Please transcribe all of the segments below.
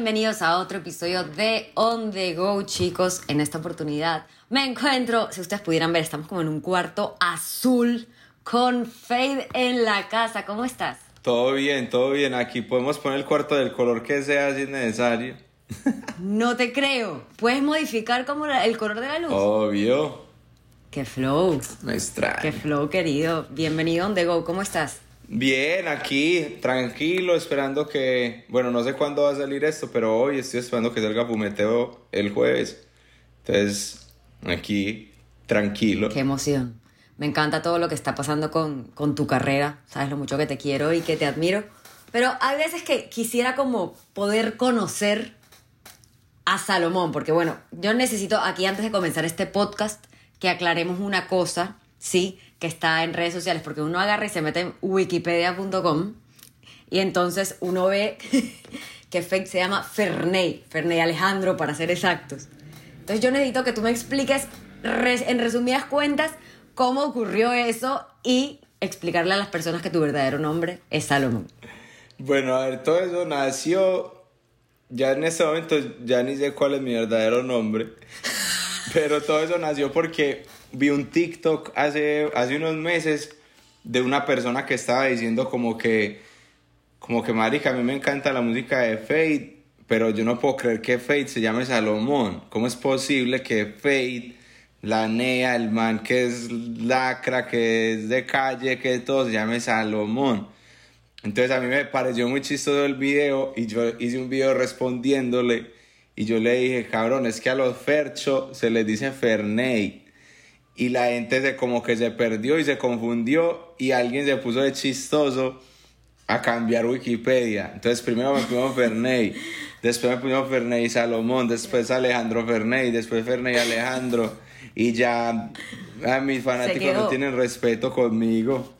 Bienvenidos a otro episodio de On The Go, chicos. En esta oportunidad me encuentro, si ustedes pudieran ver, estamos como en un cuarto azul con Fade en la casa. ¿Cómo estás? Todo bien, todo bien. Aquí podemos poner el cuarto del color que sea si es necesario. No te creo. ¿Puedes modificar como el color de la luz? Obvio. ¡Qué flow! Me extraña. ¡Qué flow, querido! Bienvenido a On The Go. ¿Cómo estás? Bien, aquí, tranquilo, esperando que. Bueno, no sé cuándo va a salir esto, pero hoy estoy esperando que salga Fumeteo el jueves. Entonces, aquí, tranquilo. ¡Qué emoción! Me encanta todo lo que está pasando con, con tu carrera. Sabes lo mucho que te quiero y que te admiro. Pero hay veces que quisiera como poder conocer a Salomón, porque bueno, yo necesito aquí antes de comenzar este podcast que aclaremos una cosa, sí, que está en redes sociales, porque uno agarra y se mete en wikipedia.com y entonces uno ve que Fake se llama Ferney, Ferney Alejandro para ser exactos. Entonces yo necesito que tú me expliques en resumidas cuentas cómo ocurrió eso y explicarle a las personas que tu verdadero nombre es Salomón. Bueno, a ver, todo eso nació. Ya en este momento ya ni sé cuál es mi verdadero nombre. Pero todo eso nació porque vi un TikTok hace, hace unos meses de una persona que estaba diciendo como que, como que, marica, a mí me encanta la música de Fate, pero yo no puedo creer que Fate se llame Salomón. ¿Cómo es posible que Fate, la NEA, el man que es lacra, que es de calle, que todo se llame Salomón? Entonces a mí me pareció muy chistoso el video y yo hice un video respondiéndole y yo le dije, cabrón, es que a los Fercho se les dice Ferney. Y la gente se como que se perdió y se confundió y alguien se puso de chistoso a cambiar Wikipedia. Entonces primero me pusimos Ferney, después me pusimos Ferney Salomón, después Alejandro Ferney, después Ferney Alejandro y ya a mis fanáticos no tienen respeto conmigo.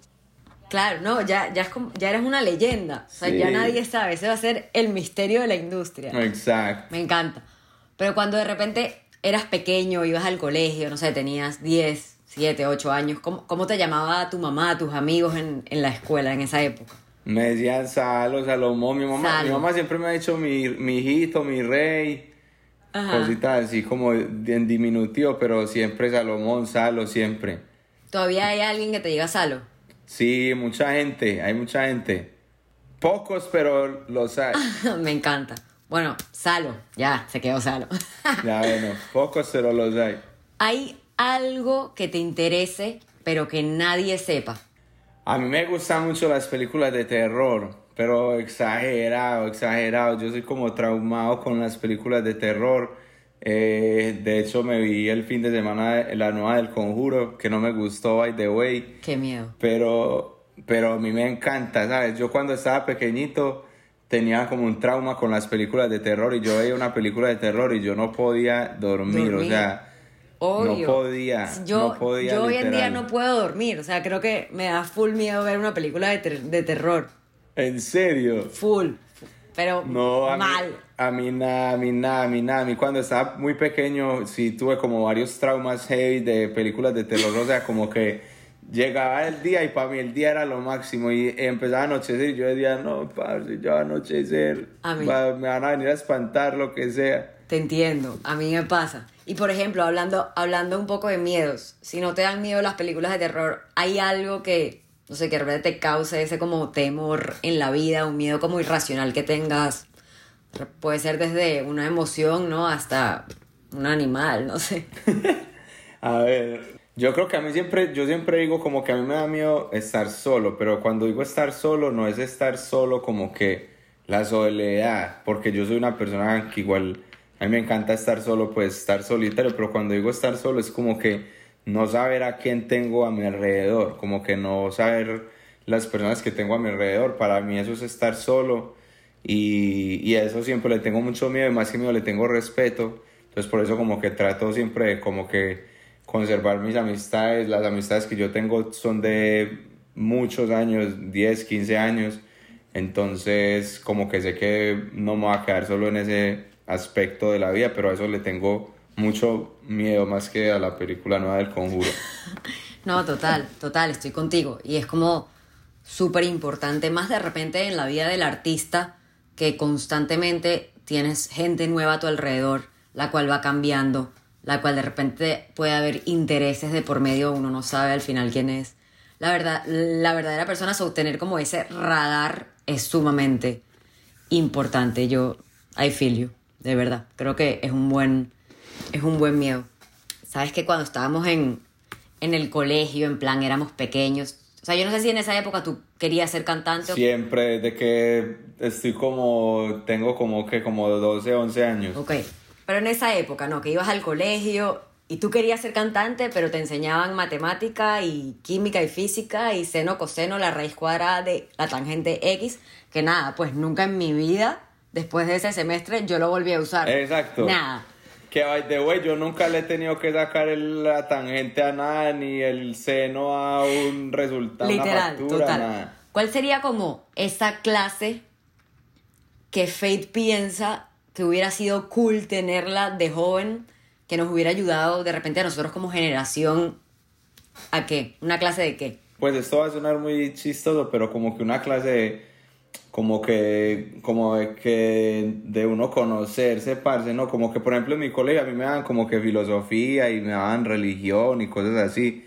Claro, no, ya, ya, es como- ya eres una leyenda. O sea, Sí. ya nadie sabe. Ese va a ser el misterio de la industria. Exacto. Me encanta. Pero cuando de repente eras pequeño, ibas al colegio, no sé, tenías 10, 7, 8 años, ¿cómo, cómo te llamaba tu mamá, tus amigos en, en la escuela en esa época? Me decían Salo, Salomón, mi mamá, Salo. mi mamá siempre me ha dicho mi, mi hijito, mi rey, Ajá. cositas así como en diminutivo, pero siempre Salomón, Salo, siempre. ¿Todavía hay alguien que te diga Salo? Sí, mucha gente, hay mucha gente. Pocos, pero los hay. Me encanta. Bueno, Salo, ya, se quedó Salo. Ya bueno, pocos, pero los hay. ¿Hay algo que te interese, pero que nadie sepa? A mí me gustan mucho las películas de terror, pero exagerado, exagerado. Yo soy como traumado con las películas de terror. Eh, de hecho, me vi el fin de semana la nueva del Conjuro, que no me gustó, by the way. Qué miedo. Pero, pero a mí me encanta, ¿sabes? Yo cuando estaba pequeñito tenía como un trauma con las películas de terror y yo veía una película de terror y yo no podía dormir, o sea, Obvio. no podía, Yo, no podía. yo hoy en día literal. no puedo dormir. O sea, creo que me da full miedo ver una película de, ter- de terror. ¿En serio? Full. Pero No, a mí, mal. a mí nada, a mí nada, a mí nada. A mí cuando estaba muy pequeño sí tuve como varios traumas heavy de películas de terror, o sea, como que llegaba el día y para mí el día era lo máximo y empezaba a anochecer y yo decía, no, parce, va a anochecer, A mí. me van a venir a espantar, lo que sea. Te entiendo, a mí me pasa. Y por ejemplo, hablando, hablando un poco de miedos, si no te dan miedo las películas de terror, ¿hay algo que, no sé, que de repente te cause ese como temor en la vida, un miedo como irracional que tengas? Puede ser desde una emoción, ¿no? Hasta un animal, no sé. A ver, yo creo que a mí siempre, yo siempre digo como que a mí me da miedo estar solo, pero cuando digo estar solo no es estar solo como que la soledad, porque yo soy una persona que igual A mí me encanta estar solo, pues estar solitario, pero cuando digo estar solo es como que no saber a quién tengo a mi alrededor, como que no saber las personas que tengo a mi alrededor. Para mí eso es estar solo y, y a eso siempre le tengo mucho miedo y más que miedo le tengo respeto. Entonces por eso como que trato siempre de como que conservar mis amistades. Las amistades que yo tengo son de muchos años, 10, 15 años. Entonces como que sé que no me voy a quedar solo en ese aspecto de la vida, pero a eso le tengo mucho miedo más que a la película nueva del conjuro. no, total, total, estoy contigo. Y es como súper importante, más de repente en la vida del artista, que constantemente tienes gente nueva a tu alrededor, la cual va cambiando, la cual de repente puede haber intereses de por medio, uno no sabe al final quién es. La verdad, la verdadera persona, obtener como ese radar es sumamente importante. Yo, I feel you de verdad. Creo que es un buen, es un buen miedo. Sabes que cuando estábamos en, en el colegio, en plan, éramos pequeños. O sea, yo no sé si en esa época tú querías ser cantante. Siempre, desde que estoy como, tengo como que como 12, 11 años. Ok, pero en esa época, ¿no? Que ibas al colegio y tú querías ser cantante, pero te enseñaban matemática y química y física y seno, coseno, la raíz cuadrada de la tangente X, que nada, pues nunca en mi vida después de ese semestre yo lo volví a usar. Exacto. Nada. Que by the way, yo nunca le he tenido que sacar la tangente a nada, ni el seno a un resultado. Literal, total. ¿Cuál sería como esa clase que Fate piensa que hubiera sido cool tenerla de joven, que nos hubiera ayudado de repente a nosotros como generación a qué? ¿Una clase de qué? Pues esto va a sonar muy chistoso, pero como que una clase de como que, como que de uno conocerse, parce, ¿no? Como que, por ejemplo, en mi colegio a mí me daban como que filosofía y me daban religión y cosas así.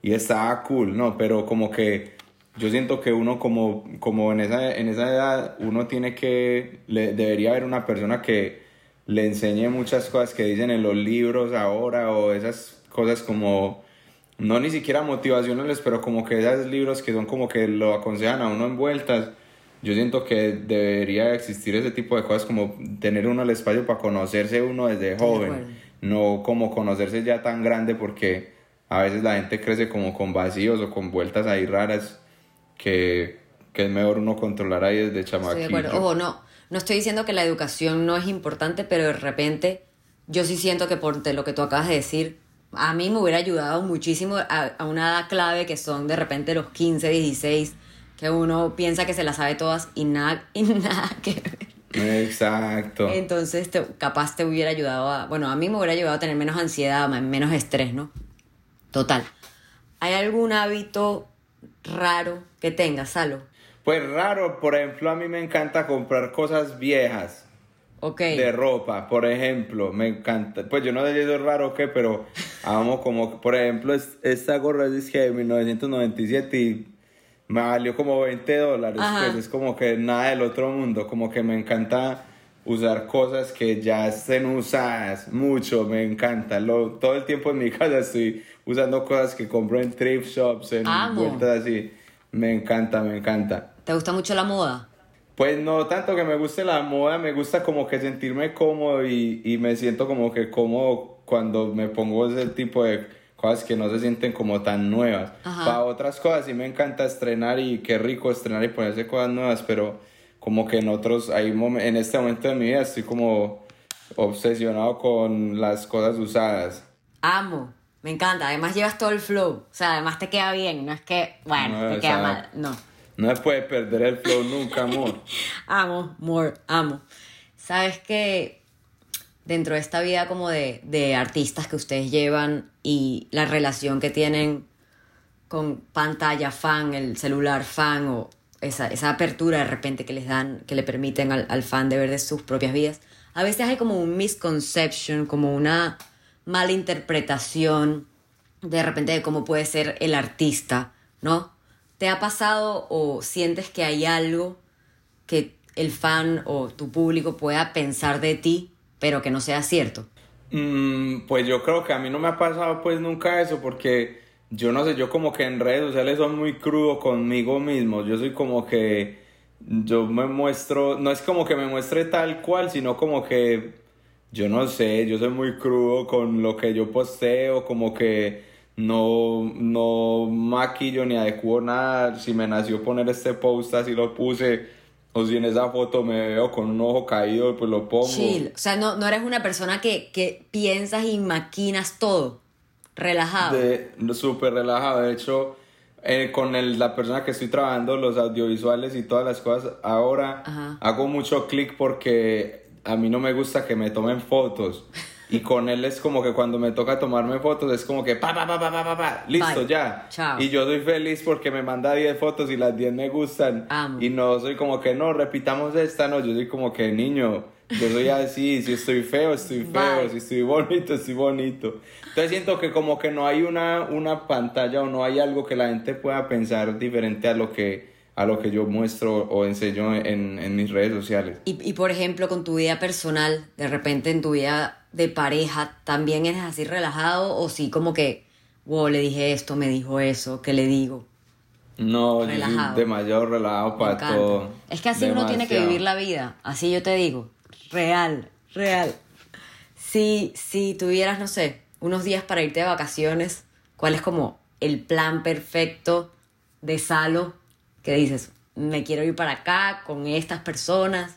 Y estaba cool, ¿no? Pero como que yo siento que uno como, como en, esa, en esa edad, uno tiene que, le, debería haber una persona que le enseñe muchas cosas que dicen en los libros ahora o esas cosas como, no ni siquiera motivacionales, pero como que esos libros que son como que lo aconsejan a uno en vueltas. Yo siento que debería existir ese tipo de cosas como tener uno el espacio para conocerse uno desde joven, no como conocerse ya tan grande porque a veces la gente crece como con vacíos o con vueltas ahí raras que, que es mejor uno controlar ahí desde chamaquito. Ojo, no, no estoy diciendo que la educación no es importante, pero de repente yo sí siento que por lo que tú acabas de decir, a mí me hubiera ayudado muchísimo a, a una edad clave que son de repente los 15, 16 que uno piensa que se las sabe todas y nada, y nada que ver. Exacto. Entonces, capaz te hubiera ayudado a, bueno, a mí me hubiera ayudado a tener menos ansiedad, menos estrés, ¿no? Total. ¿Hay algún hábito raro que tengas, Salo? Pues raro, por ejemplo, a mí me encanta comprar cosas viejas. Ok. De ropa, por ejemplo, me encanta. Pues yo no sé si eso es raro o qué, pero amo como, por ejemplo, esta gorra es de 1997 y me valió como 20 dólares, pues es como que nada del otro mundo, como que me encanta usar cosas que ya estén usadas mucho, me encanta. Lo, todo el tiempo en mi casa estoy usando cosas que compro en thrift shops, en vueltas así. Me encanta, me encanta. ¿Te gusta mucho la moda? Pues no tanto que me guste la moda, me gusta como que sentirme cómodo y, y me siento como que cómodo cuando me pongo ese tipo de cosas que no se sienten como tan nuevas. Para otras cosas sí me encanta estrenar y qué rico estrenar y ponerse cosas nuevas, pero como que en otros, hay en este momento de mi vida estoy como obsesionado con las cosas usadas. Amo, me encanta, además llevas todo el flow, o sea, además te queda bien, no es que, bueno, te queda mal, no. No se puede perder el flow nunca, amor. amo, amor, amo. Sabes que dentro de esta vida como de, de artistas que ustedes llevan y la relación que tienen con pantalla fan, el celular fan o esa, esa apertura de repente que les dan, que le permiten al, al, fan de ver de sus propias vidas, a veces hay como un misconception, como una mala interpretación de repente de cómo puede ser el artista, ¿no? ¿Te ha pasado o sientes que hay algo que el fan o tu público pueda pensar de ti pero que no sea cierto? Mm, pues yo creo que a mí no me ha pasado pues nunca eso porque yo no sé, yo como que en redes sociales soy muy crudo conmigo mismo, yo soy como que yo me muestro, no es como que me muestre tal cual, sino como que yo no sé, yo soy muy crudo con lo que yo posteo, como que no, no maquillo ni adecuo nada. Si me nació poner este post, así lo puse. O si en esa foto me veo con un ojo caído, pues lo pongo. Chill. O sea, no, no eres una persona que, que piensas y maquinas todo. Relajado. Súper relajado. De hecho, eh, con el, la persona que estoy trabajando, los audiovisuales y todas las cosas, ahora Ajá. hago mucho clic porque a mí no me gusta que me tomen fotos. Y con él es como que cuando me toca tomarme fotos es como que pa, pa, pa, pa, pa, pa, pa, listo, Bye. ya. Chao. Y yo soy feliz porque me manda 10 fotos y las 10 me gustan. Amo. Y no soy como que no, repitamos esta, no, yo soy como que niño, yo soy así, si estoy feo, estoy feo, Bye. si estoy bonito, estoy bonito. Entonces siento que como que no hay una, una pantalla o no hay algo que la gente pueda pensar diferente a lo que, a lo que yo muestro o enseño en, en mis redes sociales. Y, y por ejemplo, con tu vida personal, de repente en tu vida de pareja, ¿también eres así relajado? O sí, como que, wow, le dije esto, me dijo eso, ¿qué le digo? No, yo Relajado. soy demasiado relajado para todo. Es que así uno tiene que Demasiado. vivir la vida, así yo te digo, real, real. Si, si tuvieras, no sé, unos días para irte de vacaciones, ¿cuál es como el plan perfecto de Salo que dices, me quiero ir para acá con estas personas?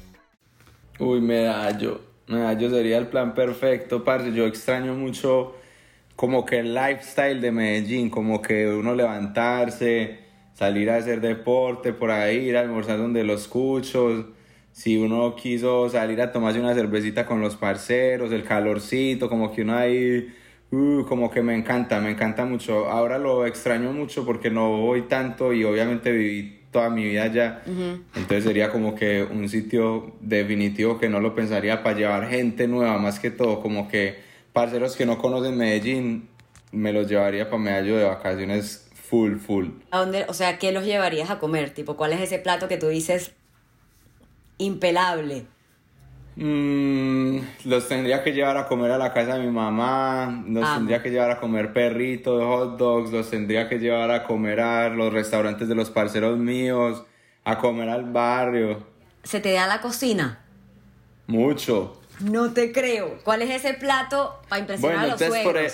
Uy, medallo. Medallo sería el plan perfecto, parce. Yo extraño mucho como que el lifestyle de Medellín, como que uno levantarse, salir a hacer deporte por ahí, ir a almorzar donde los cuchos. Si uno quiso salir a tomarse una cervecita con los parceros, el calorcito, como que uno ahí, uh, como que me encanta, me encanta mucho. Ahora lo extraño mucho porque no voy tanto y obviamente viví toda mi vida allá. Entonces sería como que un sitio definitivo que no lo pensaría para llevar gente nueva, más que todo, como que parceros que no conocen Medellín, me los llevaría para Medallo de vacaciones full, full. ¿A dónde, o sea, qué los llevarías a comer? Tipo, ¿cuál es ese plato que tú dices impelable? Mm, los tendría que llevar a comer a la casa de mi mamá, los Amo. tendría que llevar a comer perritos, hot dogs, los tendría que llevar a comer a los restaurantes de los parceros míos, a comer al barrio, ¿Se te da la cocina? mucho. No te creo. ¿Cuál es ese plato para impresionar Bueno, a los entonces por, e-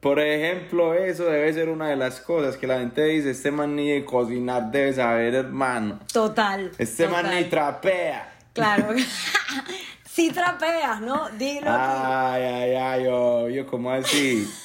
por ejemplo, eso debe ser una de las cosas que la gente dice, este man ni de cocinar debe saber, hermano. Total. Este man total. ni trapea. Claro. sí trapeas, ¿no? Dilo. Ay, ay, ay, obvio, ¿cómo así?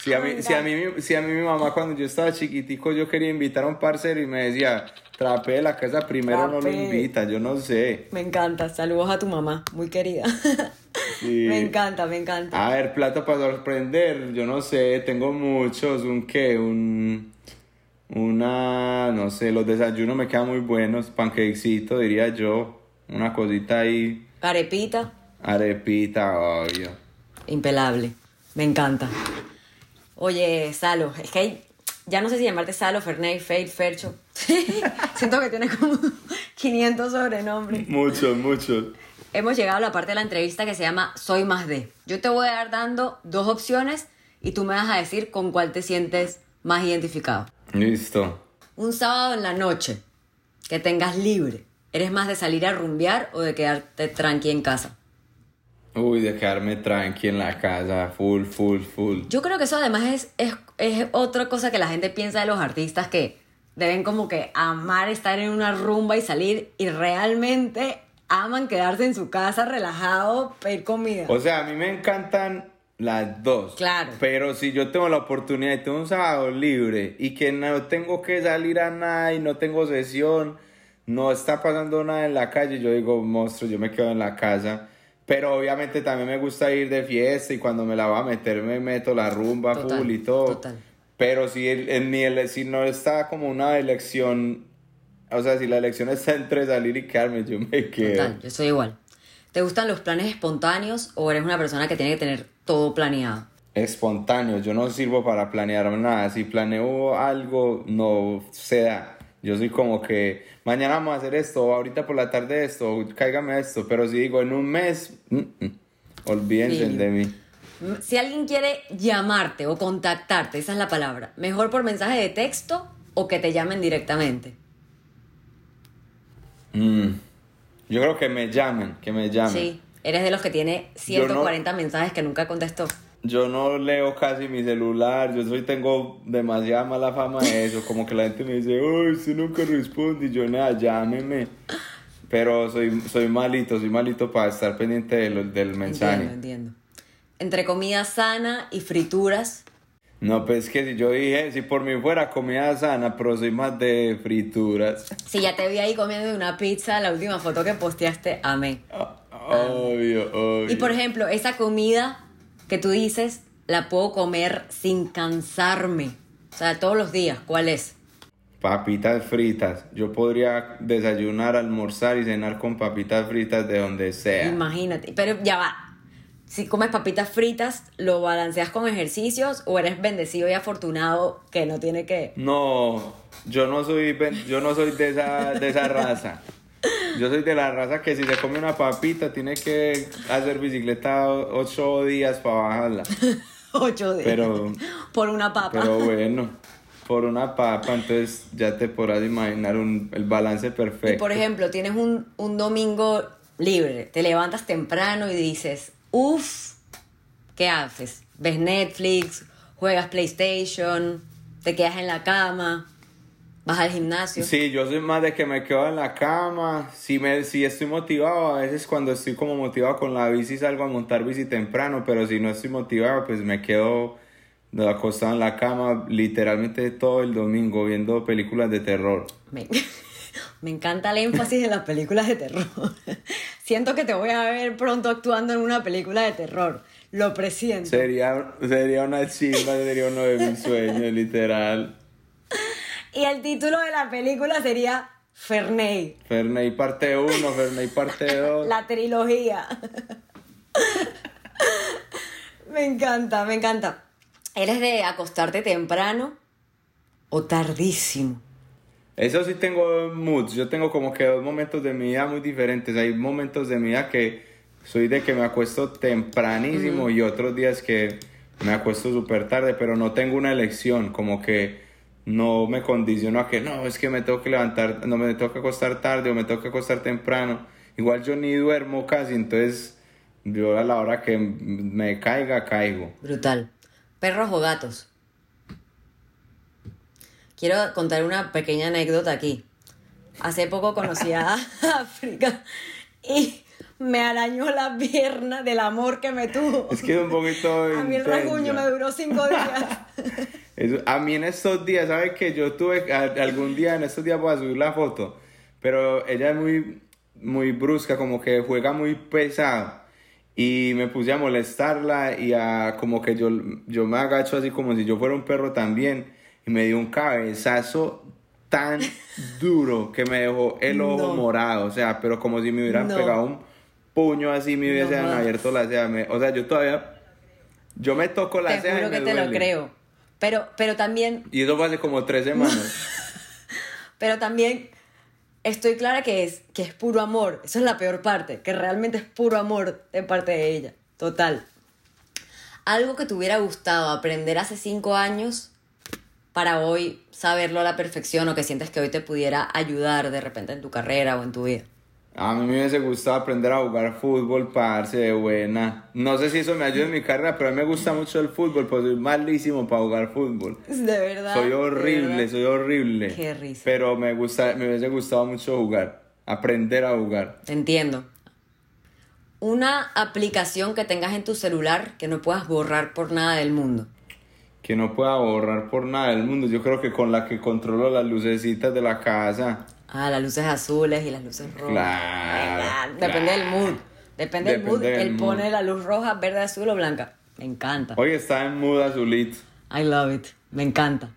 Si a, mí, si, a mí, mi- si a mí mi mamá cuando yo estaba chiquitico yo quería invitar a un parcero y me decía, trapee la casa primero, no lo invita, yo no sé. Me encanta. Saludos a tu mamá, muy querida. Sí. Me encanta, me encanta. A ver, plato para sorprender, yo no sé, tengo muchos, un qué, un... Una, no sé, los desayunos me quedan muy buenos, panquecito diría yo, una cosita ahí, Arepita, arepita, obvio. impelable. Me encanta. Oye, Salo, es que hay- ya no sé si llamarte Salo, Ferney, Fate, Fercho. Siento que tienes como 500 sobrenombres. Muchos, muchos. Hemos llegado a la parte de la entrevista que se llama Soy más de. Yo te voy a dar dando dos opciones y tú me vas a decir con cuál te sientes más identificado. Listo. Un sábado en la noche que tengas libre, ¿eres más de salir a rumbear o de quedarte tranqui en casa? Uy, de quedarme tranqui en la casa, full, full, full. Yo creo que eso además es, es, es otra cosa que la gente piensa de los artistas que deben como que amar estar en una rumba y salir y realmente aman quedarse en su casa relajado, pedir comida. O sea, a mí me encantan las dos. Claro. Pero si yo tengo la oportunidad y tengo un sábado libre y que no tengo que salir a nada y no tengo sesión, no está pasando nada en la calle, yo digo, monstruo, yo me quedo en la casa. Pero obviamente también me gusta ir de fiesta y cuando me la va a meter me meto la rumba Total, full y todo. total. Pero si, el, en mi ele- si no está como una elección, o sea, si la elección está entre salir y quedarme, yo me quedo. Total, yo soy igual. ¿Te gustan los planes espontáneos o eres una persona que tiene que tener todo planeado? Espontáneo, yo no sirvo para planear nada. Si planeo algo, no se da. Yo soy como que mañana vamos a hacer esto, ahorita por la tarde esto, cáigame esto. Pero si digo en un mes, mm, mm, olvídense Sí. de mí. Si alguien quiere llamarte o contactarte, esa es la palabra, mejor por mensaje de texto o que te llamen directamente. Mm. Yo creo que me llamen, que me llamen. Sí, eres de los que tiene 140 mensajes que nunca contestó. Yo no leo casi mi celular, yo soy, tengo demasiada mala fama de eso, como que la gente me dice, uy, usted nunca responde, y yo nada, llámeme. Pero soy, soy malito, soy malito para estar pendiente de lo- del mensaje. Entiendo, entiendo. Entre comida sana y frituras, No, pues que si yo dije, si por mí fuera comida sana, pero soy más de frituras. si ya te vi ahí comiendo una pizza, la última foto que posteaste, amé. Ah, Obvio, obvio. Y por ejemplo, esa comida que tú dices, la puedo comer sin cansarme. O sea, todos los días, ¿cuál es? Papitas fritas. Yo podría desayunar, almorzar y cenar con papitas fritas de donde sea. Imagínate. Pero ya va. Si comes papitas fritas, ¿lo balanceas con ejercicios o eres bendecido y afortunado que no tiene que... No, yo no soy, ben- yo no soy de esa, de esa raza. Yo soy de la raza que si se come una papita tiene que hacer bicicleta ocho días para bajarla. Ocho días. Pero, Por una papa. pero bueno, por una papa, entonces ya te podrás imaginar un- el balance perfecto. Y por ejemplo, tienes un, un domingo libre, te levantas temprano y dices, uff, ¿qué haces? ¿Ves Netflix? ¿Juegas PlayStation? ¿Te quedas en la cama? ¿Vas al gimnasio? Sí, yo soy más de que me quedo en la cama. Si, me, si estoy motivado, a veces cuando estoy como motivado con la bici salgo a montar bici temprano, pero si no estoy motivado, pues me quedo acostado en la cama literalmente todo el domingo viendo películas de terror. Me, me encanta el énfasis en las películas de terror. Siento que te voy a ver pronto actuando en una película de terror. Lo presiento. Sería, sería una chimba, sería uno de mis sueños, literal. Y el título de la película sería Ferney, Ferney parte 1, Ferney parte 2. la trilogía. me encanta, me encanta. ¿Eres de acostarte temprano o tardísimo? Eso sí tengo moods, yo tengo como que dos momentos de mi vida muy diferentes. Hay momentos de mi vida que soy de que me acuesto tempranísimo y otros días que me acuesto súper tarde, pero no tengo una elección, como que no me condiciono a que no, es que me tengo que levantar, no me tengo que acostar tarde o me tengo que acostar temprano. Igual yo ni duermo casi, entonces yo a la hora que me caiga, caigo. Brutal. ¿Perros o gatos? Quiero contar una pequeña anécdota aquí. Hace poco conocí a África y me arañó la pierna del amor que me tuvo. Es que es un poquito... A mí el rasguño me duró cinco días. Eso- a mí en estos días, ¿sabes que Yo tuve a- algún día, en estos días voy a subir la foto, pero ella es muy, muy brusca, como que juega muy pesado. Y me puse a molestarla y a como que yo, yo me agacho así como si yo fuera un perro también. Y me dio un cabezazo tan duro que me dejó el ojo No. morado. O sea, pero como si me hubieran No. pegado un puño así, me hubiesen más. abierto la ceja. Me- o sea, yo todavía... Yo me toco la Te ceja y juro me que te lo creo. Pero, pero también, Y eso fue hace como tres semanas. pero también estoy clara que es, que es puro amor. Eso es la peor parte, que realmente es puro amor de parte de ella. Total. Algo que te hubiera gustado aprender hace cinco años para hoy saberlo a la perfección o que sientes que hoy te pudiera ayudar de repente en tu carrera o en tu vida. A mí me hubiese gustado aprender a jugar fútbol darse de buena. No sé si eso me ayuda en mi carrera, pero a mí me gusta mucho el fútbol, pues soy malísimo para jugar fútbol. De verdad. Soy horrible, verdad. soy horrible. Qué risa. Pero me gusta, me hubiese gustado mucho jugar, aprender a jugar. Entiendo. Una aplicación que tengas en tu celular que no puedas borrar por nada del mundo. Que no pueda borrar por nada del mundo. Yo creo que con la que controlo las lucecitas de la casa. Ah, las luces azules y las luces rojas. Claro, Depende del mood. Depende del mood. Del Él mood. pone la luz roja, verde, azul o blanca. Me encanta. Hoy está en mood azulito. I love it. Me encanta.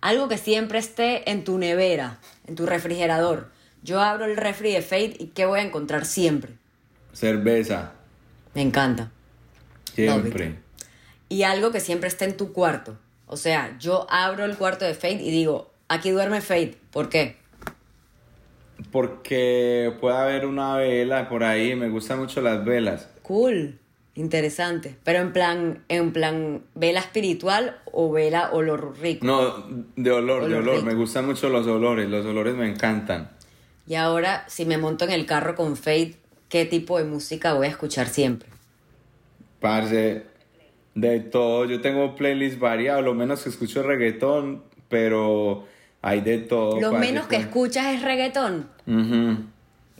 Algo que siempre esté en tu nevera, en tu refrigerador. Yo abro el refri de Fate y ¿qué voy a encontrar siempre? Cerveza. Me encanta. Siempre. Y algo que siempre está en tu cuarto. O sea, yo abro el cuarto de Fate y digo, aquí duerme Fate. ¿Por qué? Porque puede haber una vela por ahí. Me gustan mucho las velas. Cool. Interesante. Pero en plan, en plan, vela espiritual o vela olor rico. No, de olor, de Olor olor. rico. Me gustan mucho los olores. Los olores me encantan. Y ahora, si me monto en el carro con Fate, ¿qué tipo de música voy a escuchar siempre? Parce, de todo. Yo tengo playlist variado. Lo menos que escucho es reggaetón, pero hay de todo. Lo menos que escuchas es reggaetón.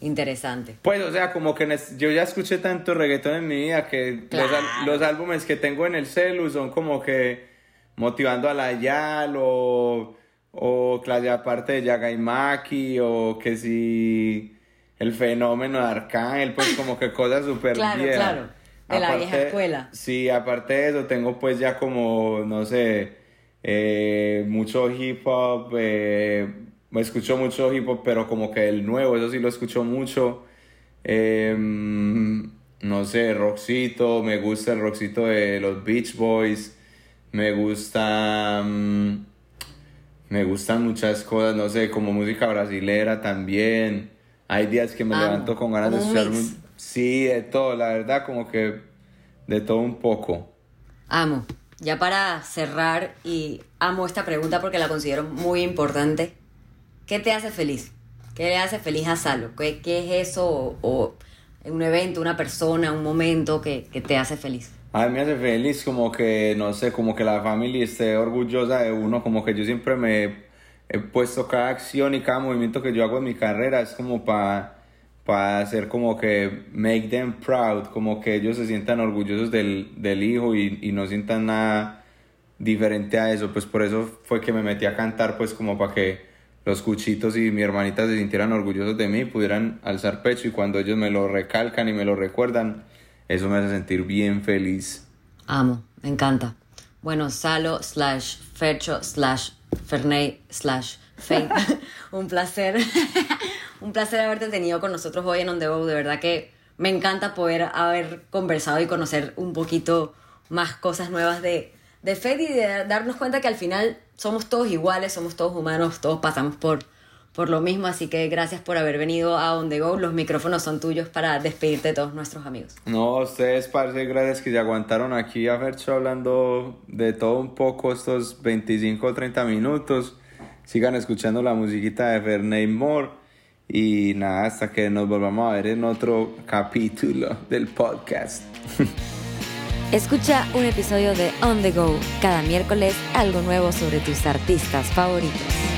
Interesante. Pues, o sea, como que yo ya escuché tanto reggaetón en mi vida que los, Claro. los álbumes que tengo en el celu son como que motivando a la Yal o, o clase aparte de Yaga y Maki o que si el fenómeno de Arcángel, pues como que cosas súper Claro, viejas. claro, de la vieja escuela. Sí, aparte de eso tengo pues ya como, no sé, eh, mucho hip hop, eh, me escucho mucho hip hop, pero como que el nuevo, eso sí lo escucho mucho. Eh, no sé, rockcito, me gusta el rockcito de los Beach Boys, me gusta... mm, me gustan muchas cosas, no sé, como música brasilera también. Hay días que me Amo. levanto con ganas de escuchar... Sí, de todo, la verdad, como que de todo un poco. Amo. Ya para cerrar, y amo esta pregunta porque la considero muy importante. ¿Qué te hace feliz? ¿Qué le hace feliz a Salo? ¿Qué, qué es eso? O, o un evento, una persona, un momento que, que te hace feliz. A mí me hace feliz como que, no sé, como que la familia esté orgullosa de uno, como que yo siempre me he puesto cada acción y cada movimiento que yo hago en mi carrera, es como para hacer como que make them proud, como que ellos se sientan orgullosos del, del hijo y, y no sientan nada diferente a eso, pues por eso fue que me metí a cantar, pues como para que los cuchitos y mi hermanita se sintieran orgullosos de mí, pudieran alzar pecho y cuando ellos me lo recalcan y me lo recuerdan, eso me hace sentir bien feliz. Amo, me encanta. Bueno, Salo slash Fercho slash Ferney slash Fate. un placer. un placer haberte tenido con nosotros hoy en On The. De verdad que me encanta poder haber conversado y conocer un poquito más cosas nuevas de, de Fate y de darnos cuenta que al final somos todos iguales, somos todos humanos, todos pasamos por, por lo mismo. Así que gracias por haber venido a On The Go. Los micrófonos son tuyos para despedirte de todos nuestros amigos. No, ustedes, parce, gracias que se aguantaron aquí a Fercho hablando de todo un poco estos 25 o 30 minutos. Sigan escuchando la musiquita de Ferney Moore. Y nada, hasta que nos volvamos a ver en otro capítulo del podcast. Escucha un episodio de On The Go cada miércoles, algo nuevo sobre tus artistas favoritos.